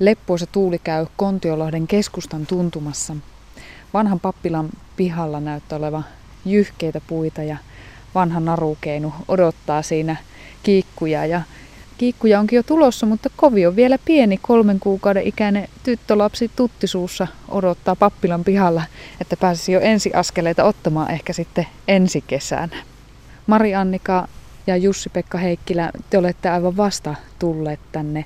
Leppoisa tuuli käy Kontiolahden keskustan tuntumassa. Vanhan pappilan pihalla näyttää oleva jyhkeitä puita ja vanha narukeinu odottaa siinä kiikkuja. Ja kiikkuja onkin jo tulossa, mutta kovi on vielä pieni kolmen kuukauden ikäinen tyttölapsi tuttisuussa odottaa pappilan pihalla, että pääsisi jo ensiaskeleita ottamaan ehkä sitten ensi kesänä. Mari Annika ja Jussi-Pekka Heikkilä, te olette aivan vasta tulleet tänne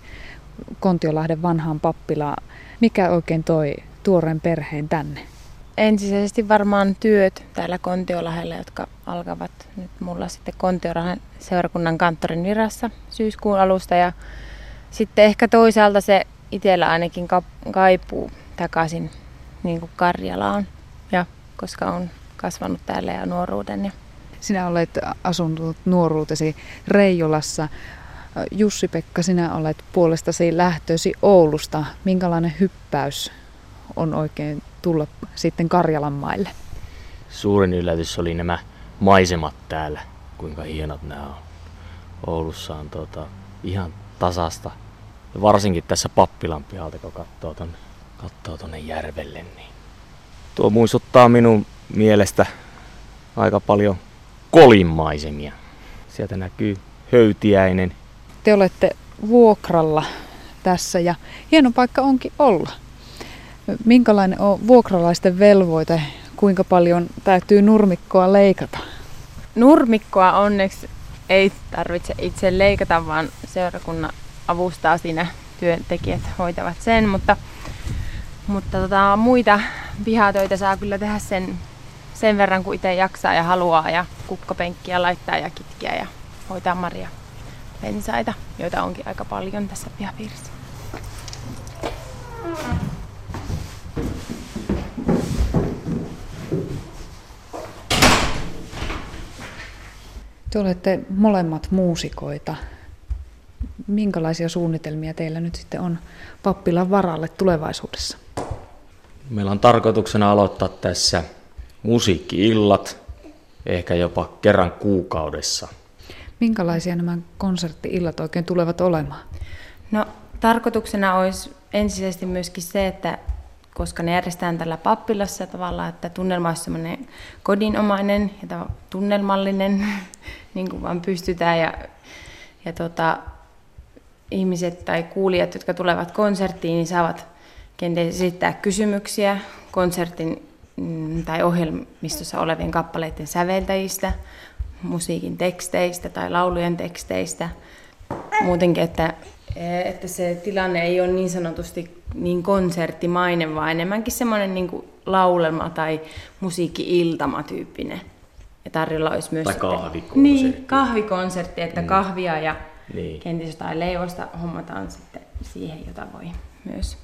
Kontiolahden vanhaan pappilaan. Mikä oikein toi tuoreen perheen tänne? Ensisijaisesti varmaan työt täällä Kontiolahella, jotka alkavat nyt mulla sitten Kontiolahden seurakunnan kanttorin virassa syyskuun alusta. Ja sitten ehkä toisaalta se itsellä ainakin kaipuu takaisin niin kuin Karjalaan, ja koska on kasvanut täällä ja nuoruuden. Ja sinä olet asunut nuoruutesi Reijolassa. Jussi-Pekka, sinä olet puolestasi lähtösi Oulusta. Minkälainen hyppäys on oikein tulla sitten Karjalan maille? Suurin yllätys oli nämä maisemat täällä, kuinka hienot nämä on. Oulussa on tuota, ihan tasasta. Ja varsinkin tässä pappilan pihalta, kun katsoo tuonne katsoo tonne järvelle, niin tuo muistuttaa minun mielestä aika paljon kolimaisemia. Sieltä näkyy höytiäinen. Te olette vuokralla tässä ja hieno paikka onkin olla. Minkälainen on vuokralaisten velvoite? Kuinka paljon täytyy nurmikkoa leikata? Nurmikkoa onneksi ei tarvitse itse leikata, vaan seurakunnan avustaa siinä työntekijät hoitavat sen, mutta, mutta tota, muita pihatöitä saa kyllä tehdä sen sen verran kuin itse jaksaa ja haluaa ja kukkopenkkiä laittaa ja kitkiä ja hoitaa Maria pensaita, joita onkin aika paljon tässä pihapiirissä. Te olette molemmat muusikoita. Minkälaisia suunnitelmia teillä nyt sitten on pappilan varalle tulevaisuudessa? Meillä on tarkoituksena aloittaa tässä musiikkiillat, ehkä jopa kerran kuukaudessa. Minkälaisia nämä konserttiillat oikein tulevat olemaan? No tarkoituksena olisi ensisijaisesti myöskin se, että koska ne järjestetään tällä pappilassa tavallaan, että tunnelma olisi semmoinen kodinomainen ja tunnelmallinen, niin kuin vaan pystytään. Ja, ja tota, ihmiset tai kuulijat, jotka tulevat konserttiin, niin saavat kenties esittää kysymyksiä konsertin Mm, tai ohjelmistossa olevien kappaleiden säveltäjistä, musiikin teksteistä tai laulujen teksteistä. Muutenkin, että, että se tilanne ei ole niin sanotusti niin konserttimainen, vaan enemmänkin semmoinen niin kuin laulelma tai musiikki-iltama tyyppinen. Ja tarjolla olisi myös... Tai kahvikonsertti. Niin, kahvikonsertti, että mm. kahvia ja niin. kenties jotain leivosta hommataan sitten siihen, jota voi myös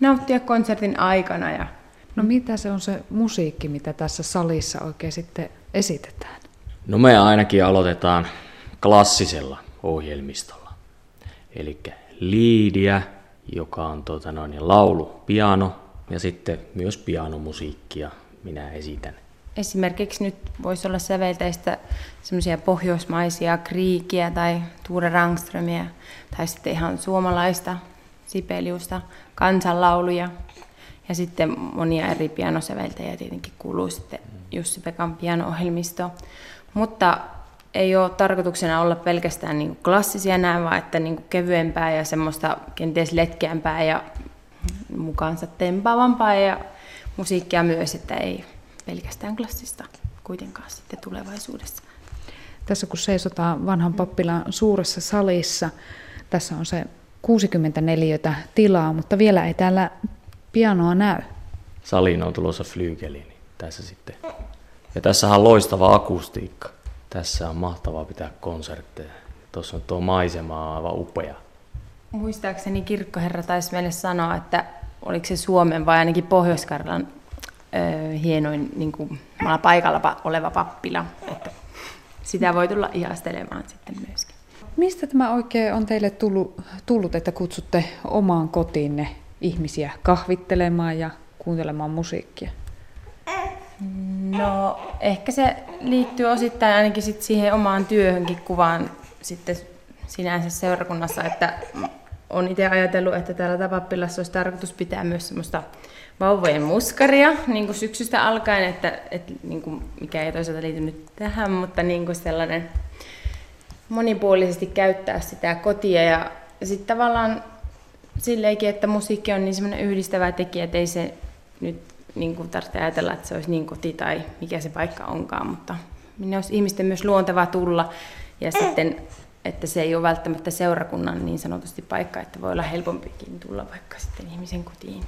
nauttia konsertin aikana ja No mitä se on se musiikki, mitä tässä salissa oikein sitten esitetään? No me ainakin aloitetaan klassisella ohjelmistolla. Eli liidiä, joka on tuota noin, laulu, piano ja sitten myös pianomusiikkia minä esitän. Esimerkiksi nyt voisi olla sävelteistä semmoisia pohjoismaisia kriikiä tai Tuure Rangströmiä tai sitten ihan suomalaista Sipeliusta, kansanlauluja, ja sitten monia eri pianosäveltäjiä tietenkin kuuluu sitten Jussi Pekan piano-ohjelmisto. Mutta ei ole tarkoituksena olla pelkästään niin klassisia näin, vaan että niin kevyempää ja semmoista kenties letkeämpää ja mukaansa tempaavampaa ja musiikkia myös, että ei pelkästään klassista kuitenkaan sitten tulevaisuudessa. Tässä kun seisotaan vanhan pappilan suuressa salissa, tässä on se 64 tilaa, mutta vielä ei täällä pianoa näy. Saliin on tulossa flyygeli, niin tässä sitten. Ja tässä on loistava akustiikka. Tässä on mahtavaa pitää konsertteja. Tuossa on tuo maisema aivan upea. Muistaakseni kirkkoherra taisi meille sanoa, että oliko se Suomen vai ainakin pohjois hienoin niin kuin, paikalla oleva pappila. Että sitä voi tulla ihastelemaan sitten myöskin. Mistä tämä oikein on teille tullut, tullut että kutsutte omaan kotiinne ihmisiä kahvittelemaan ja kuuntelemaan musiikkia? No ehkä se liittyy osittain ainakin sit siihen omaan työhönkin kuvaan sitten sinänsä seurakunnassa, että on itse ajatellut, että täällä Tapappilassa olisi tarkoitus pitää myös semmoista vauvojen muskaria niin kuin syksystä alkaen, että, että niin kuin, mikä ei toisaalta liity nyt tähän, mutta niin kuin sellainen monipuolisesti käyttää sitä kotia ja sitten tavallaan silleenkin, että musiikki on niin semmoinen yhdistävä tekijä, että ei se nyt niin kuin tarvitse ajatella, että se olisi niin koti tai mikä se paikka onkaan, mutta minne olisi ihmisten myös luonteva tulla ja sitten, että se ei ole välttämättä seurakunnan niin sanotusti paikka, että voi olla helpompikin tulla vaikka sitten ihmisen kotiin.